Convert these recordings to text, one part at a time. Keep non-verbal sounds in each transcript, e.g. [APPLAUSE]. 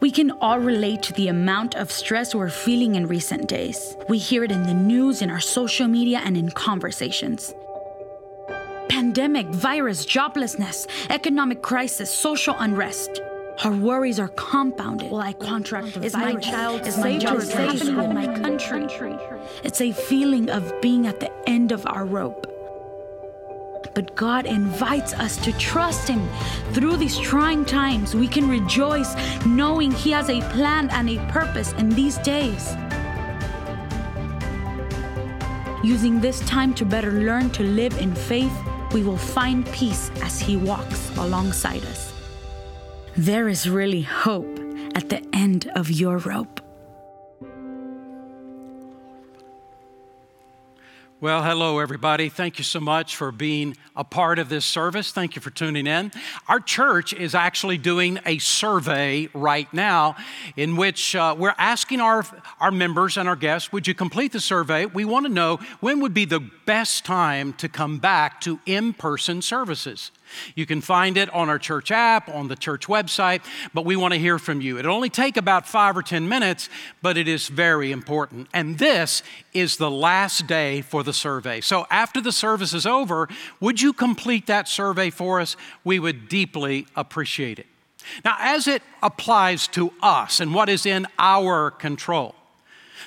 We can all relate to the amount of stress we're feeling in recent days. We hear it in the news, in our social media, and in conversations. Pandemic, virus, joblessness, economic crisis, social unrest. Our worries are compounded. Will I contract the Is virus? my child Is my job safe in my country? It's a feeling of being at the end of our rope. But God invites us to trust Him. Through these trying times, we can rejoice knowing He has a plan and a purpose in these days. Using this time to better learn to live in faith, we will find peace as He walks alongside us. There is really hope at the end of your rope. Well, hello, everybody. Thank you so much for being a part of this service. Thank you for tuning in. Our church is actually doing a survey right now in which uh, we're asking our, our members and our guests, would you complete the survey? We want to know when would be the best time to come back to in person services. You can find it on our church app, on the church website, but we want to hear from you. It'll only take about five or 10 minutes, but it is very important. And this is the last day for the survey. So after the service is over, would you complete that survey for us? We would deeply appreciate it. Now, as it applies to us and what is in our control,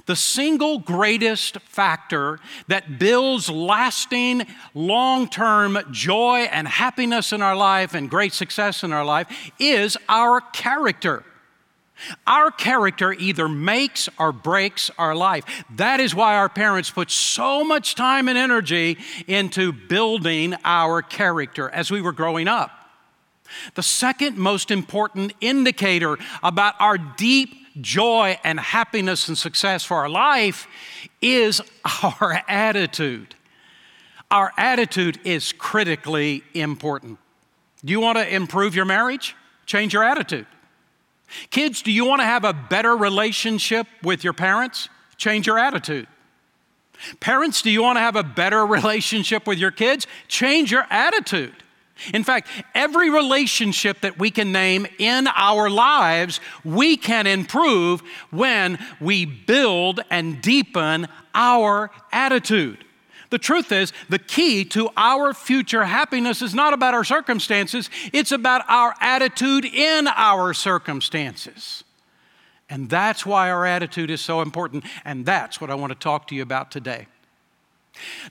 the single greatest factor that builds lasting, long term joy and happiness in our life and great success in our life is our character. Our character either makes or breaks our life. That is why our parents put so much time and energy into building our character as we were growing up. The second most important indicator about our deep joy and happiness and success for our life is [LAUGHS] our attitude. Our attitude is critically important. Do you want to improve your marriage? Change your attitude. Kids, do you want to have a better relationship with your parents? Change your attitude. Parents, do you want to have a better [LAUGHS] relationship with your kids? Change your attitude. In fact, every relationship that we can name in our lives, we can improve when we build and deepen our attitude. The truth is, the key to our future happiness is not about our circumstances, it's about our attitude in our circumstances. And that's why our attitude is so important, and that's what I want to talk to you about today.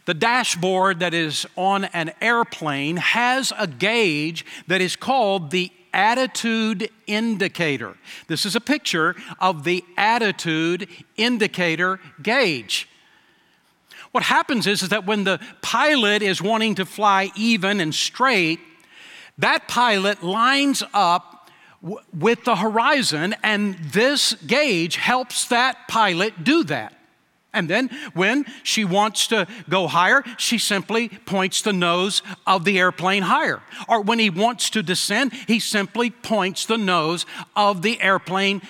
The dashboard that is on an airplane has a gauge that is called the attitude indicator. This is a picture of the attitude indicator gauge. What happens is, is that when the pilot is wanting to fly even and straight, that pilot lines up w- with the horizon, and this gauge helps that pilot do that. And then when she wants to go higher, she simply points the nose of the airplane higher. Or when he wants to descend, he simply points the nose of the airplane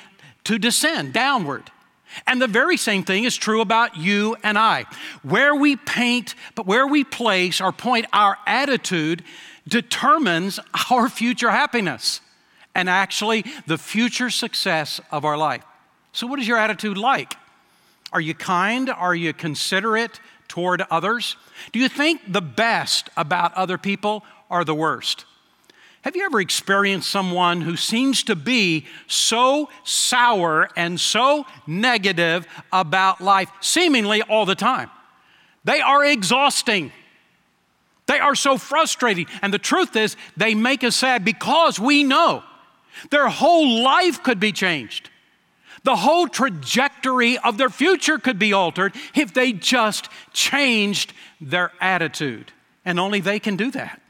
to descend downward. And the very same thing is true about you and I. Where we paint, but where we place or point our attitude determines [LAUGHS] our future happiness and actually the future success of our life. So, what is your attitude like? Are you kind? Are you considerate toward others? Do you think the best about other people or the worst? Have you ever experienced someone who seems to be so sour and so negative about life, seemingly all the time? They are exhausting. They are so frustrating. And the truth is, they make us sad because we know their whole life could be changed. The whole trajectory of their future could be altered if they just changed their attitude. And only they can do that.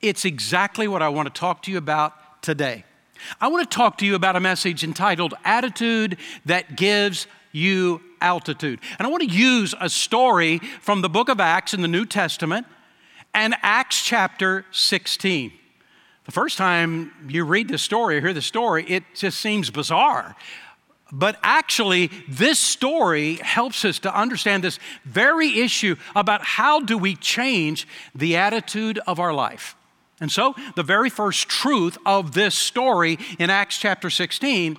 It's exactly what I want to talk to you about today. I want to talk to you about a message entitled Attitude That Gives You Altitude. And I want to use a story from the book of Acts in the New Testament and Acts chapter 16. The first time you read this story or hear the story, it just seems bizarre. But actually, this story helps us to understand this very issue about how do we change the attitude of our life. And so, the very first truth of this story in Acts chapter 16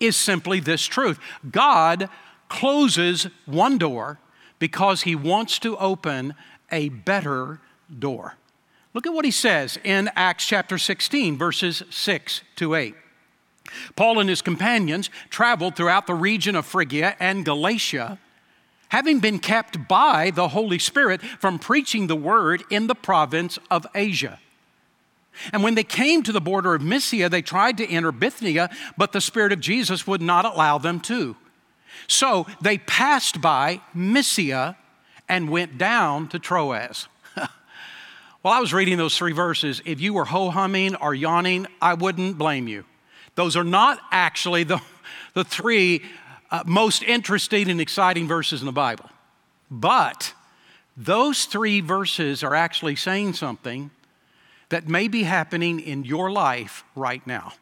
is simply this truth God closes one door because he wants to open a better door. Look at what he says in Acts chapter 16, verses 6 to 8. Paul and his companions traveled throughout the region of Phrygia and Galatia having been kept by the Holy Spirit from preaching the word in the province of Asia. And when they came to the border of Mysia, they tried to enter Bithynia, but the Spirit of Jesus would not allow them to. So they passed by Mysia and went down to Troas. [LAUGHS] While I was reading those three verses, if you were ho humming or yawning, I wouldn't blame you. Those are not actually the, the three uh, most interesting and exciting verses in the Bible. But those three verses are actually saying something that may be happening in your life right now.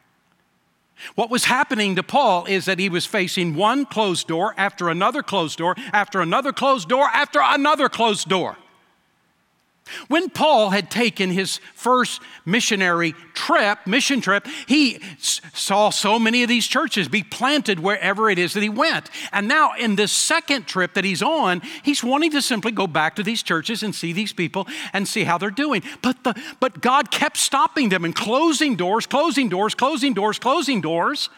What was happening to Paul is that he was facing one closed door after another closed door, after another closed door, after another closed door. When Paul had taken his first missionary trip, mission trip, he saw so many of these churches be planted wherever it is that he went. And now, in this second trip that he's on, he's wanting to simply go back to these churches and see these people and see how they're doing. But, the, but God kept stopping them and closing doors, closing doors, closing doors, closing doors.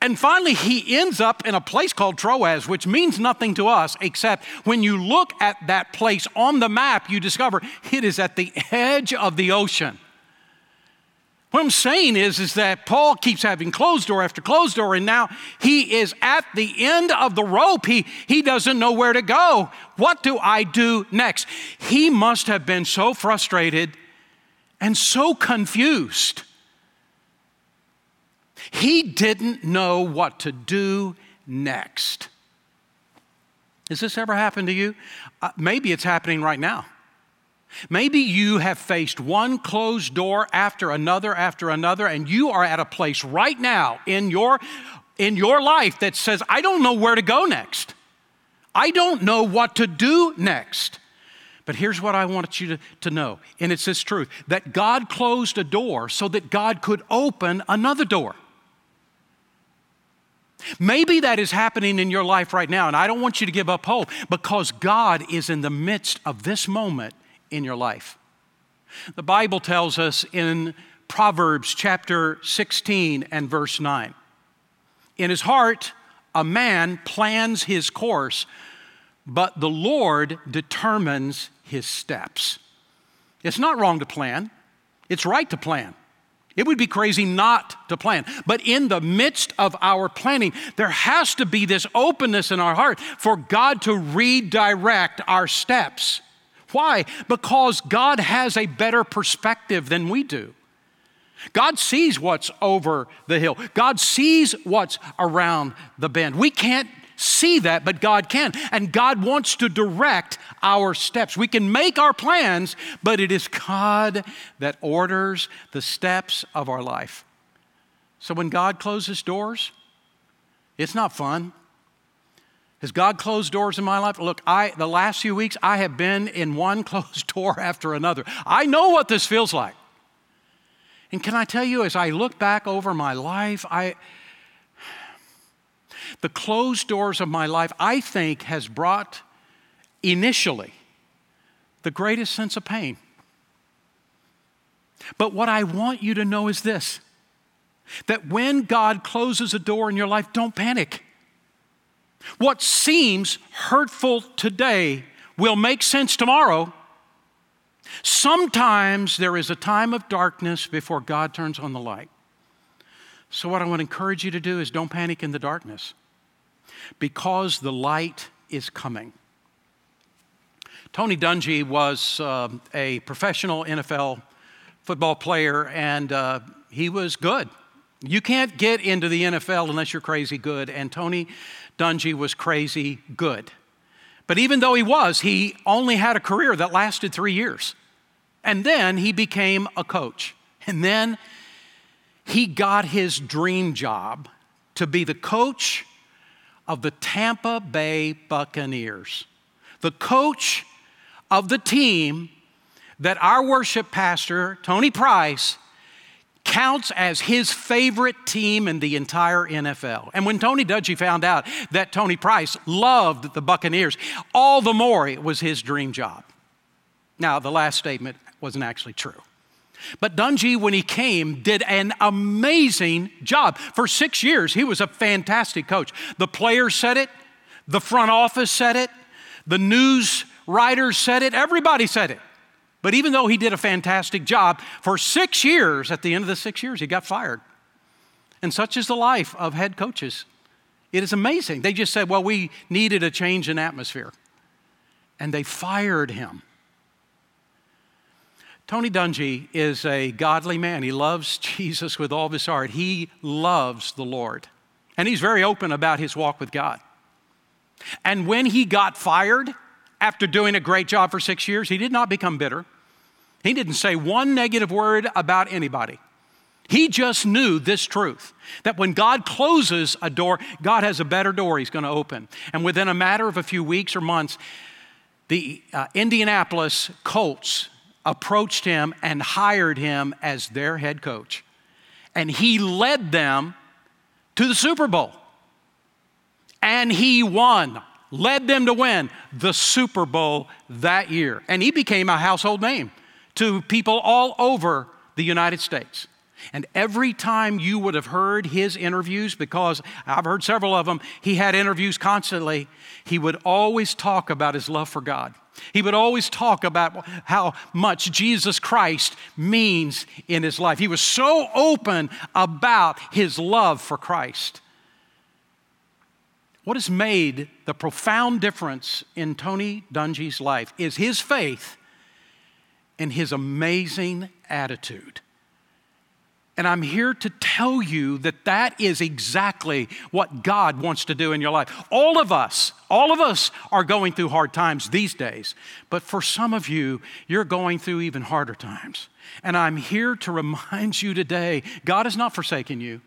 And finally, he ends up in a place called Troas, which means nothing to us, except when you look at that place on the map, you discover it is at the edge of the ocean. What I'm saying is, is that Paul keeps having closed door after closed door, and now he is at the end of the rope. He, he doesn't know where to go. What do I do next? He must have been so frustrated and so confused he didn't know what to do next. Has this ever happened to you? Uh, maybe it's happening right now. Maybe you have faced one closed door after another after another, and you are at a place right now in your, in your life that says, I don't know where to go next. I don't know what to do next. But here's what I want you to, to know, and it's this truth that God closed a door so that God could open another door. Maybe that is happening in your life right now, and I don't want you to give up hope because God is in the midst of this moment in your life. The Bible tells us in Proverbs chapter 16 and verse 9 In his heart, a man plans his course, but the Lord determines his steps. It's not wrong to plan, it's right to plan. It would be crazy not to plan. But in the midst of our planning, there has to be this openness in our heart for God to redirect our steps. Why? Because God has a better perspective than we do. God sees what's over the hill. God sees what's around the bend. We can't see that, but God can. And God wants to direct our steps. We can make our plans, but it is God that orders the steps of our life. So when God closes doors, it's not fun. Has God closed doors in my life? Look, I the last few weeks I have been in one [LAUGHS] closed door after another. I know what this feels like. And can I tell you, as I look back over my life, I the closed doors of my life, I think, has brought initially the greatest sense of pain. But what I want you to know is this that when God closes a door in your life, don't panic. What seems hurtful today will make sense tomorrow. Sometimes there is a time of darkness before God turns on the light. So, what I want to encourage you to do is don't panic in the darkness because the light is coming. Tony Dungy was uh, a professional NFL football player, and uh, he was good. You can't get into the NFL unless you're crazy good, and Tony Dungy was crazy good. But even though he was, he only had a career that lasted three years. And then he became a coach. And then he got his dream job to be the coach of the Tampa Bay Buccaneers, the coach of the team that our worship pastor, Tony Price, counts as his favorite team in the entire NFL. And when Tony Dungy found out that Tony Price loved the Buccaneers, all the more it was his dream job. Now, the last statement wasn't actually true. But Dungy, when he came, did an amazing job. For six years, he was a fantastic coach. The players said it, the front office said it, the news writers said it, everybody said it. But even though he did a fantastic job, for six years, at the end of the six years, he got fired. And such is the life of head coaches. It is amazing. They just said, well, we needed a change in atmosphere. And they fired him. Tony Dungy is a godly man. He loves [LAUGHS] Jesus with all of his heart. He loves the Lord. And he's very open about his walk with God. And when he got fired after doing a great job for six years, he did not become bitter. He didn't say one negative word about anybody. He just knew this truth that when God closes a door, God has a better door He's going to open. And within a matter of a few weeks or months, the uh, Indianapolis Colts approached him and hired him as their head coach. And he led them to the Super Bowl. And he won, led them to win the Super Bowl that year. And he became a household name to people all over the United States. And every time you would have heard his interviews, because I've heard several of them, he had interviews constantly, he would always talk about his love for God. He would always talk about how much Jesus Christ means in his life. He was so open about his love for Christ. What has made the profound difference in Tony Dungy's life is his faith and his amazing attitude. And I'm here to tell you that that is exactly what God wants to do in your life. All of us, all of us are going through hard times these days. But for some of you, you're going through even harder times. And I'm here to remind you today God has not forsaken you.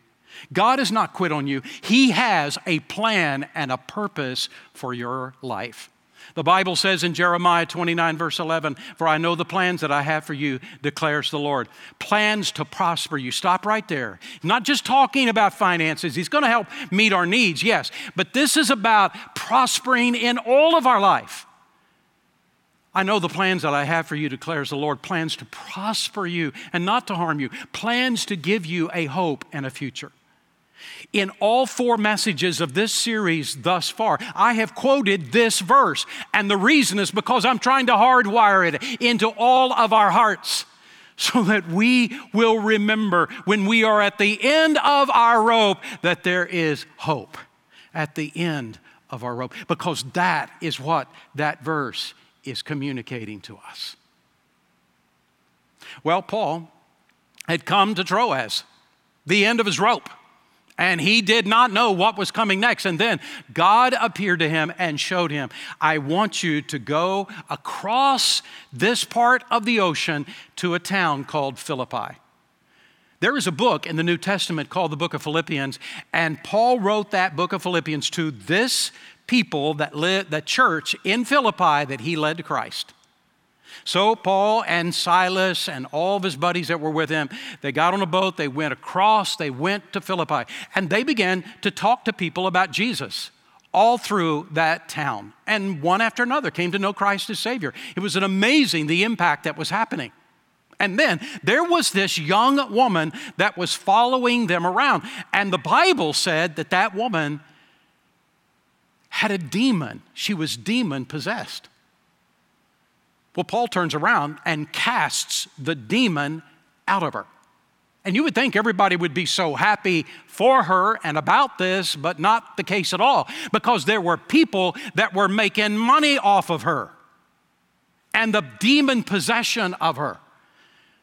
God has not quit on you. He has a plan and a purpose for your life. The Bible says in Jeremiah 29, verse 11, For I know the plans that I have for you, declares the Lord. Plans to prosper you. Stop right there. Not just talking about finances, He's going to help meet our needs, yes, but this is about prospering in all of our life. I know the plans that I have for you, declares the Lord plans to prosper you and not to harm you, plans to give you a hope and a future. In all four messages of this series thus far, I have quoted this verse. And the reason is because I'm trying to hardwire it into all of our hearts [LAUGHS] so that we will remember when we are at the end of our rope that there is hope at the end of our rope. Because that is what that verse is communicating to us. Well, Paul had come to Troas, the end of his rope and he did not know what was coming next. And then God appeared to him and showed him, I want you to go across this part of the ocean to a town called Philippi. There is a book in the New Testament called the Book of Philippians, and Paul wrote that book of Philippians to this people that lived, the church in Philippi that he led to Christ. So Paul and Silas and all of his buddies that were with him, they got on a boat, they went across, they went to Philippi, and they began to talk to people about Jesus all through that town. And one after another came to know Christ as Savior. It was an amazing the impact that was happening. And then there was this young woman that was following them around. And the Bible said that that woman had a demon. She was demon possessed. Well, Paul turns around and casts the demon out of her. And you would think everybody would be so happy for her and about this, but not the case at all, because there were people that were making money off of her and the demon possession of her.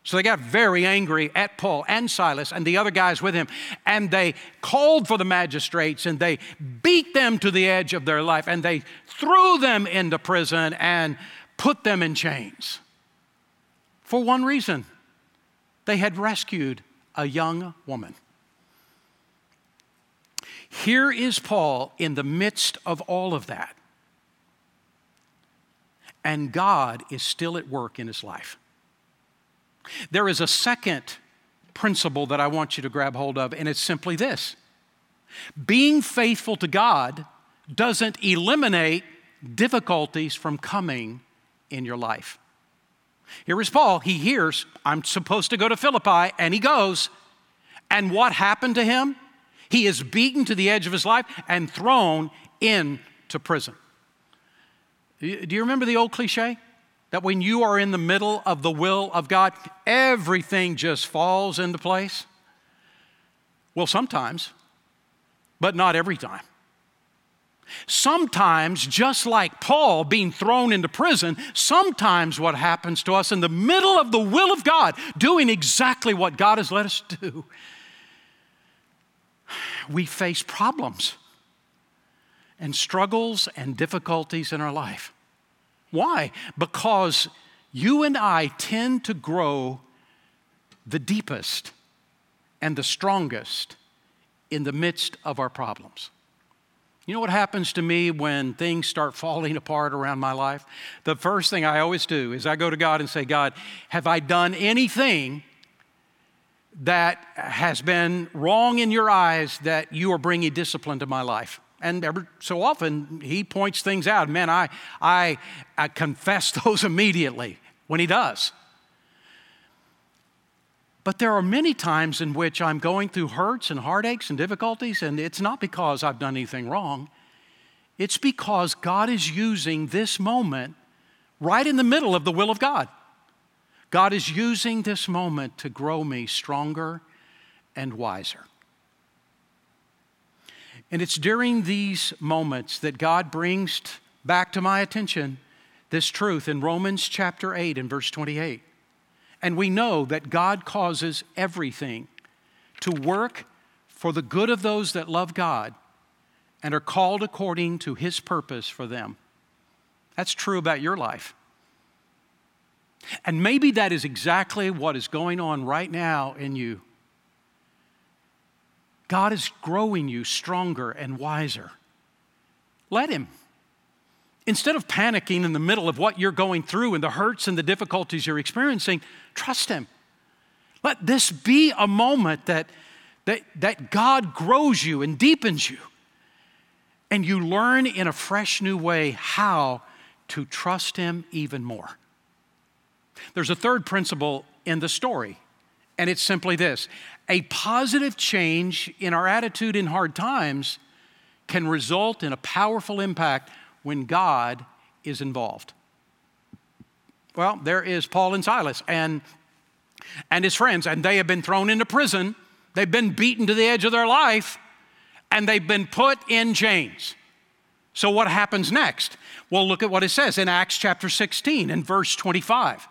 So they got very angry at Paul and Silas and the other guys with him, and they called for the magistrates and they beat them to the edge of their life and they threw them into prison and put them in chains for one reason they had rescued a young woman. Here is Paul in the midst of all of that. And God is still at work in his life. There is a second principle that I want you to grab hold of, and it's simply this being faithful to God doesn't eliminate difficulties from coming in your life. Here is Paul. He hears, I'm supposed to go to Philippi, and he goes. And what happened to him? He is beaten to the edge of his life and thrown into prison. Do you remember the old cliche? That when you are in the middle of the will of God, everything just falls into place? Well, sometimes, but not every time. Sometimes, just like Paul being thrown into prison, sometimes what happens to us in the middle of the will of God, doing exactly what God has let us do, we face problems and struggles and difficulties in our life. Why? Because you and I tend to grow the deepest and the strongest in the midst of our problems. You know what happens to me when things start falling apart around my life? The first thing I always do is I go to God and say, God, have I done anything that has been wrong in your eyes that you are bringing discipline to my life? And ever so often, he points things out. Man, I, I, I confess [LAUGHS] those immediately when he does. But there are many times in which I'm going through hurts and heartaches and difficulties, and it's not because I've done anything wrong. It's because God is using this moment right in the middle of the will of God. God is using this moment to grow me stronger and wiser. And it's during these moments that God brings back to my attention this truth in Romans chapter 8 and verse 28. And we know that God causes everything to work for the good of those that love God and are called according to his purpose for them. That's true about your life. And maybe that is exactly what is going on right now in you. God is growing you stronger and wiser. Let Him. Instead of panicking in the middle of what you're going through and the hurts and the difficulties you're experiencing, trust Him. Let this be a moment that, that, that God grows you and deepens you. And you learn in a fresh new way how to trust Him even more. There's a third principle in the story, and it's simply this a positive change in our attitude in hard times can result in a powerful impact when God is involved. Well, there is Paul and Silas and, and his friends, and they have been thrown into prison. They've been beaten to the edge of their life, and they've been put in chains. So, what happens next? Well, look at what it says in Acts chapter 16 and verse 25.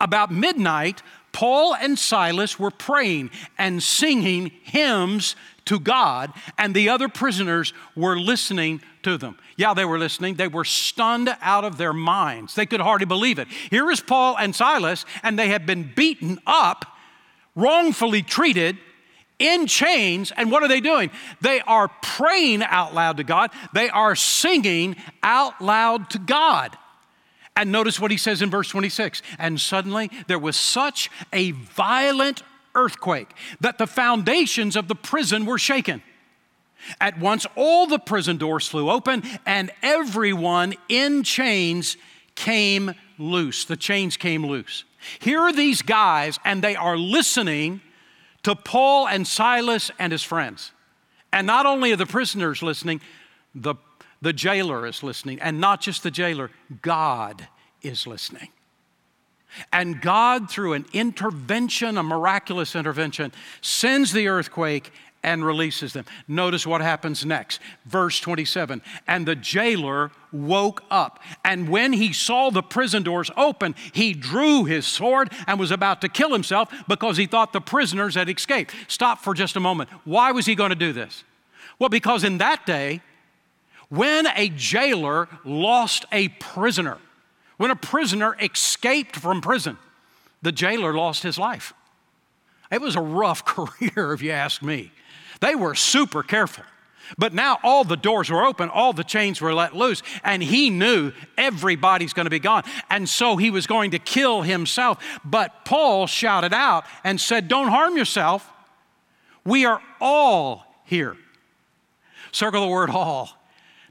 About midnight, Paul and Silas were praying and singing hymns to God, and the other prisoners were listening to them. Yeah, they were listening. They were stunned out of their minds. They could hardly believe it. Here is Paul and Silas, and they have been beaten up, wrongfully treated, in chains. And what are they doing? They are praying out loud to God, they are singing out loud to God. And notice what he says in verse 26 and suddenly there was such a violent earthquake that the foundations of the prison were shaken. At once, all the prison doors flew open, and everyone in chains came loose. The chains came loose. Here are these guys, and they are listening to Paul and Silas and his friends. And not only are the prisoners listening, the, the jailer is listening. And not just the jailer, God is listening. And God, through an intervention, a miraculous intervention, sends the earthquake and releases them. Notice what happens next. Verse 27 And the jailer woke up, and when he saw the prison doors open, he drew his sword and was about to kill himself because he thought the prisoners had escaped. Stop for just a moment. Why was he going to do this? Well, because in that day, when a jailer lost a prisoner, when a prisoner escaped from prison, the jailer lost his life. It was a rough [LAUGHS] career, if you ask me. They were super careful. But now all the doors were open, all the chains were let loose, and he knew everybody's going to be gone. And so he was going to kill himself. But Paul shouted out and said, Don't harm yourself. We are all here. Circle the word all.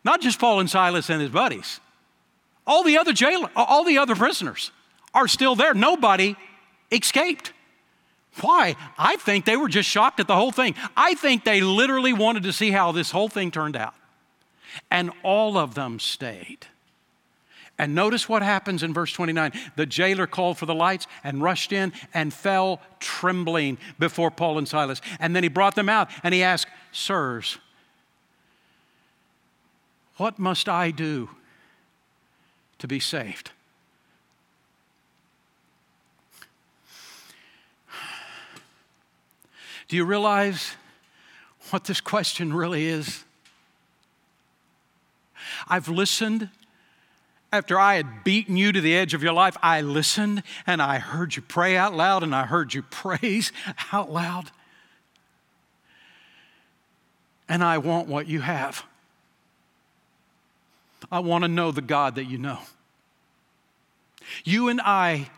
Not just Paul and Silas and his buddies. All the other jail, all the other prisoners are still there. Nobody escaped. Why? I think they were just shocked at the whole thing. I think they literally wanted to see how this whole thing turned out. And all of them stayed. And notice what happens in verse 29. The jailer called for the lights and rushed in and fell trembling before Paul and Silas. And then he brought them out and he asked, Sirs, what must I do to be saved? Do you realize what this question really is? I've listened after I had beaten you to the edge of your life. I listened and I heard you pray out loud and I heard you [LAUGHS] praise out loud. And I want what you have. I want to know the God that you know. You and I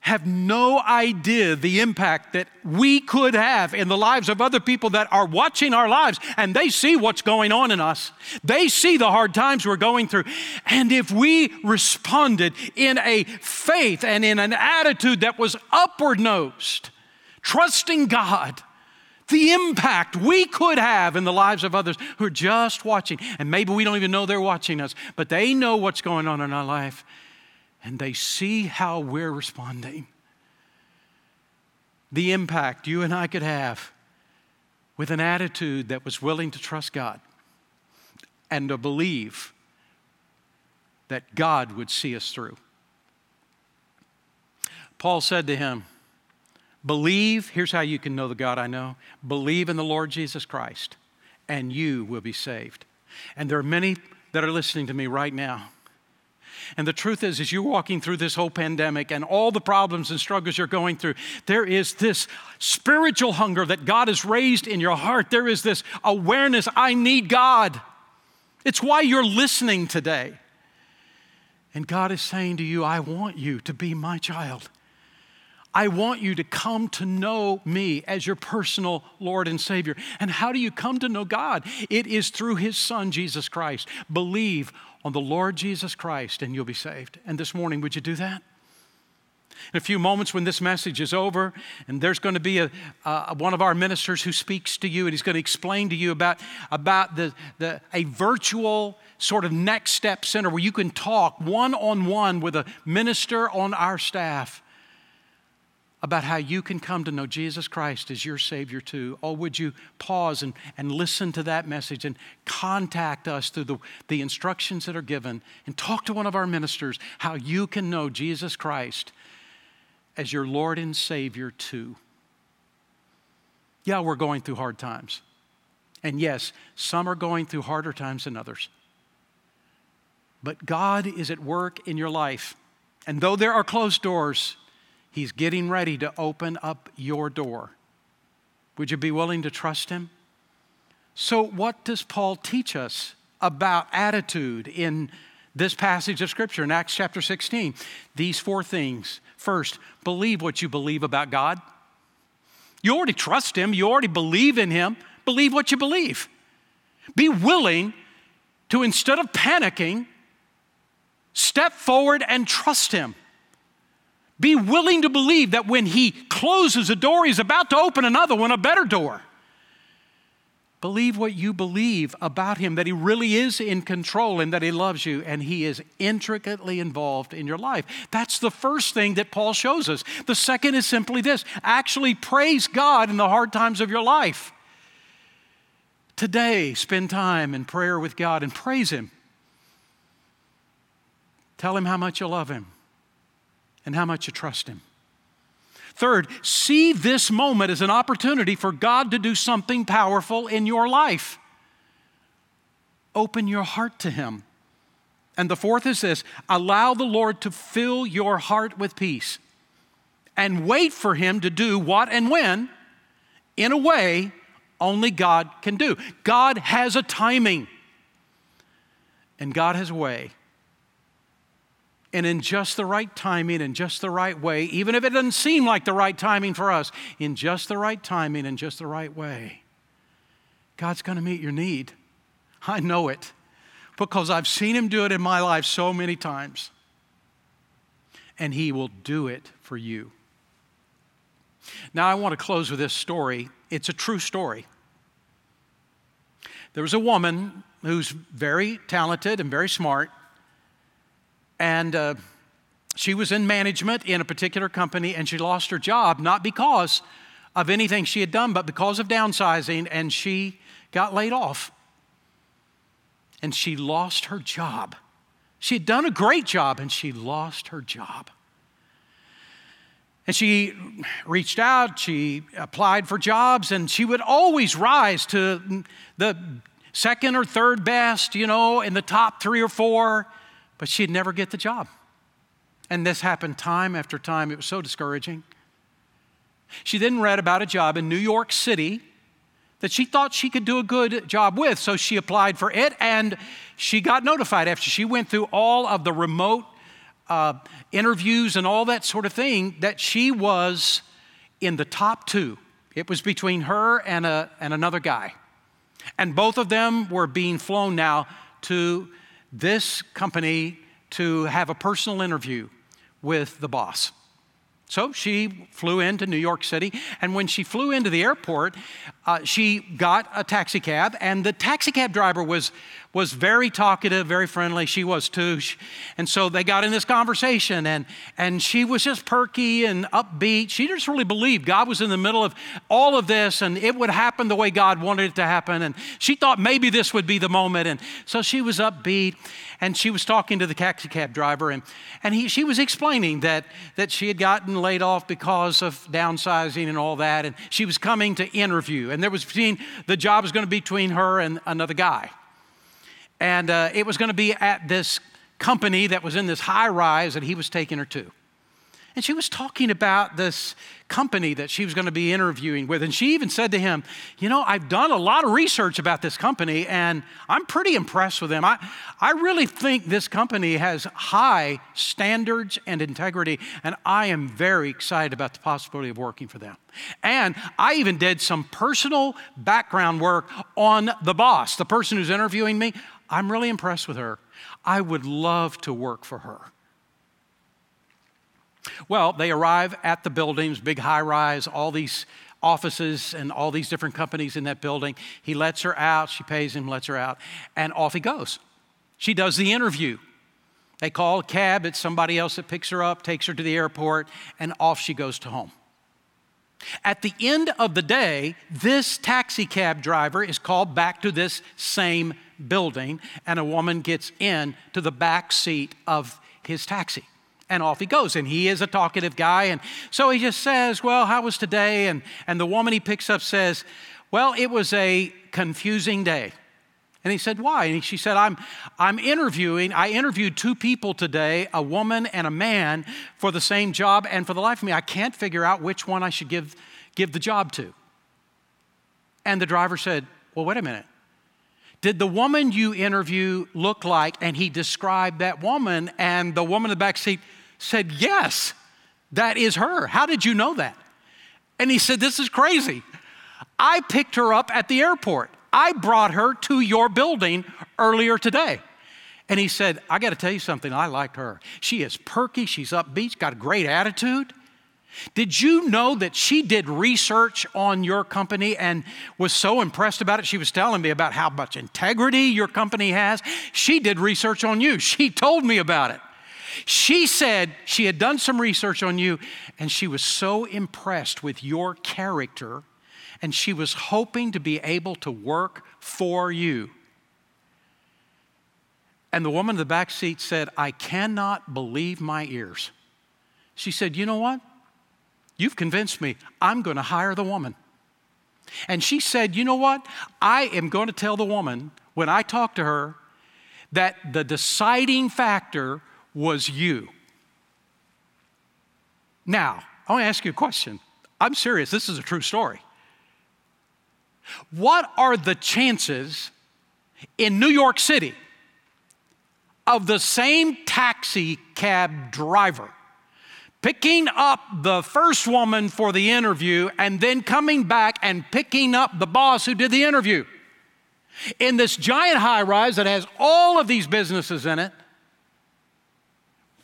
have no idea the impact that we could have in the lives of other people that are watching our lives and they see what's going on in us. They see the hard times we're going through. And if we responded in a faith and in an attitude that was upward nosed, trusting God, the impact we could have in the lives of others who are just watching. And maybe we don't even know they're watching us, but they know what's going on in our life and they see how we're responding. The impact you and I could have with an attitude that was willing to trust God and to believe that God would see us through. Paul said to him, Believe, here's how you can know the God I know believe in the Lord Jesus Christ, and you will be saved. And there are many that are listening to me right now and the truth is, as you're walking through this whole pandemic and all the problems and struggles you're going through, there is this spiritual hunger that God has raised in your heart. There is this awareness I need God. It's why you're listening today. And God is saying to you, I want you to be my child. I want you to come to know me as your personal Lord and Savior. And how do you come to know God? It is through His Son, Jesus Christ. Believe on the Lord Jesus Christ and you'll be saved. And this morning, would you do that? In a few moments, when this message is over, and there's going to be a, one of our ministers who speaks to you, and he's going to explain to you about, about the, the, a virtual sort of next step center where you can talk one on one with a minister on our staff about how you can come to know Jesus Christ as your Savior too. Oh, would you pause and, and listen to that message and contact us through the, the instructions that are given and talk to one of our ministers how you can know Jesus Christ as your Lord and Savior too. Yeah, we're going through hard times. And yes, some are going through harder times than others. But God is at work in your life. And though there are closed doors, He's getting ready to open up your door. Would you be willing to trust Him? So, what does Paul teach us about attitude in this passage of Scripture in Acts chapter 16? These four things. First, believe what you believe about God. You already trust Him, you already believe in Him. Believe what you believe. Be willing to, instead of panicking, step forward and trust Him. Be willing to believe that when He closes a door, He's about to open another one, a better door. Believe what you believe about Him, that He really is in control and that He loves you and He is intricately involved in your life. That's the first thing that Paul shows us. The second is simply this actually praise God in the hard times of your life. Today, spend time in prayer with God and praise Him. Tell Him how much you love Him and how much you trust Him. Third, see this moment as an opportunity for God to do something powerful in your life. Open your heart to Him. And the fourth is this allow the Lord to fill your heart with peace and wait for Him to do what and when in a way only God can do. God has a timing, and God has a way. And in just the right timing, in just the right way, even if it doesn't seem like the right timing for us, in just the right timing, in just the right way, God's going to meet your need. I know it because I've seen Him do it in my life so many times. And He will do it for you. Now, I want to close with this story. It's a true story. There was a woman who's very talented and very smart, and uh, she was in management in a particular company, and she lost her job not because of anything she had done, but because of downsizing, and she got laid off. And she lost her job. She had done a great job, and she lost her job. And she reached out, she applied for jobs, and she would always rise to the second or third best, you know, in the top three or four, but she'd never get the job. And this happened time after time. It was so discouraging. She then read about a job in New York City that she thought she could do a good job with. So she applied for it and she got notified after she went through all of the remote uh, interviews and all that sort of thing that she was in the top two. It was between her and, a, and another guy. And both of them were being flown now to this company to have a personal interview with the boss. So she flew into New York City, and when she flew into the airport, uh, she got a taxi cab, and the taxi cab driver was was very talkative, very friendly. She was too. And so they got in this conversation, and, and she was just perky and upbeat. She just really believed God was in the middle of all of this, and it would happen the way God wanted it to happen. And she thought maybe this would be the moment. And so she was upbeat, and she was talking to the taxi cab driver, and, and he, she was explaining that, that she had gotten laid off because of downsizing and all that. And she was coming to interview, and there was between the job was going to be between her and another guy. And uh, it was going to be at this company that was in this high rise that he was taking her to. And she was talking about this company that she was going to be interviewing with. And she even said to him, You know, I've done a lot of research about this company and I'm pretty impressed with them. I, I really think this company has high standards and integrity, and I am very excited about the possibility of working for them. And I even did some personal background work on the boss, the person who's interviewing me. I'm really impressed with her. I would love to work for her. Well, they arrive at the buildings, big high rise, all these offices and all these different companies in that building. He lets her out, she pays him, lets her out, and off he goes. She does the interview. They call a cab, it's somebody else that picks her up, takes her to the airport, and off she goes to home. At the end of the day, this taxi cab driver is called back to this same building, and a woman gets in to the back seat of his taxi. And off he goes. And he is a talkative guy. And so he just says, Well, how was today? And, and the woman he picks up says, Well, it was a confusing day. And he said, Why? And she said, I'm, I'm interviewing, I interviewed two people today, a woman and a man, for the same job. And for the life of me, I can't figure out which one I should give, give the job to. And the driver said, Well, wait a minute. Did the woman you interview look like? And he described that woman, and the woman in the back seat said, Yes, that is her. How did you know that? And he said, This is crazy. I picked her up at the airport. I brought her to your building earlier today. And he said, I got to tell you something, I liked her. She is perky, she's upbeat, got a great attitude. Did you know that she did research on your company and was so impressed about it? She was telling me about how much integrity your company has. She did research on you. She told me about it. She said she had done some research on you and she was so impressed with your character and she was hoping to be able to work for you. And the woman in the back seat said, I cannot believe my ears. She said, You know what? You've convinced me. I'm going to hire the woman. And she said, You know what? I am going to tell the woman when I talk to her that the deciding factor was you. Now, I want to ask you a question. I'm serious, this is a true story. What are the chances in New York City of the same taxi cab driver picking up the first woman for the interview and then coming back and picking up the boss who did the interview? In this giant high rise that has all of these businesses in it,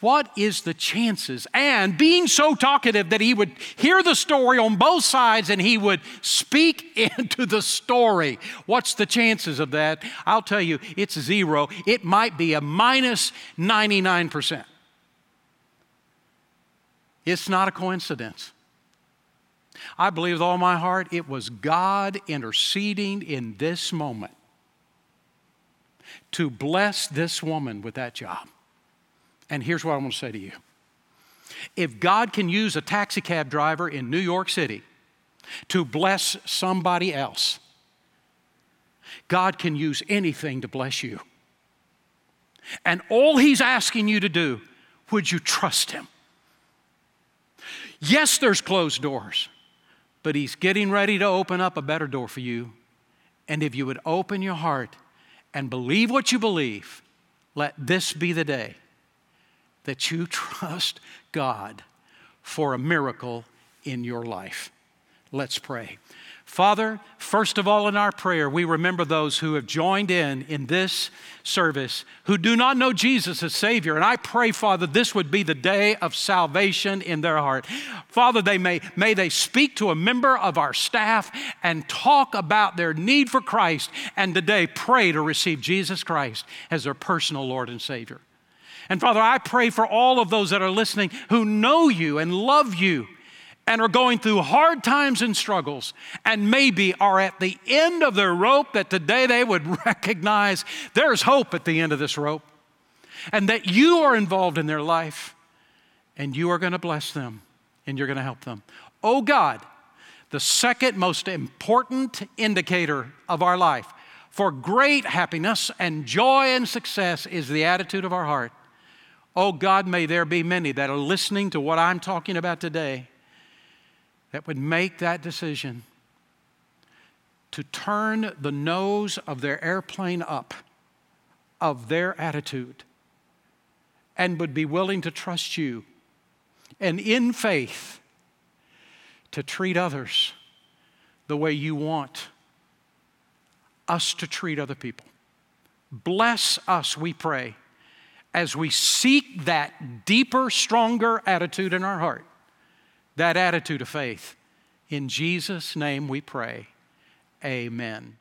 what is the chances? And being so talkative that he would hear the story on both sides and he would speak [LAUGHS] into the story. What's the chances of that? I'll tell you, it's zero. It might be a minus 99%. It's not a coincidence. I believe with all my heart it was God interceding in this moment to bless this woman with that job. And here's what I want to say to you if God can use a taxi cab driver in New York City to bless somebody else, God can use anything to bless you. And all He's asking you to do, would you trust Him? Yes, there's closed doors, but He's getting ready to open up a better door for you. And if you would open your heart and believe what you believe, let this be the day that you [LAUGHS] trust God for a miracle in your life. Let's pray. Father, first of all, in our prayer, we remember those who have joined in in this service who do not know Jesus as Savior. And I pray, Father, this would be the day of salvation in their heart. Father, they may, may they speak to a member of our staff and talk about their need for Christ, and today pray to receive Jesus Christ as their personal Lord and Savior. And Father, I pray for all of those that are listening who know you and love you and are going through hard times and struggles and maybe are at the end of their rope that today they would [LAUGHS] recognize there's hope at the end of this rope and that you are involved in their life and you are going to bless them and you're going to help them. Oh God, the second most important indicator of our life for great happiness and joy and success is the attitude of our heart. Oh God, may there be many that are listening to what I'm talking about today that would make that decision to turn the nose of their airplane up of their attitude and would be willing to trust you and in faith to treat others the way you want us to treat other people. Bless us, we pray as we seek that deeper, stronger attitude in our heart, that attitude of faith. In Jesus' name we pray. Amen.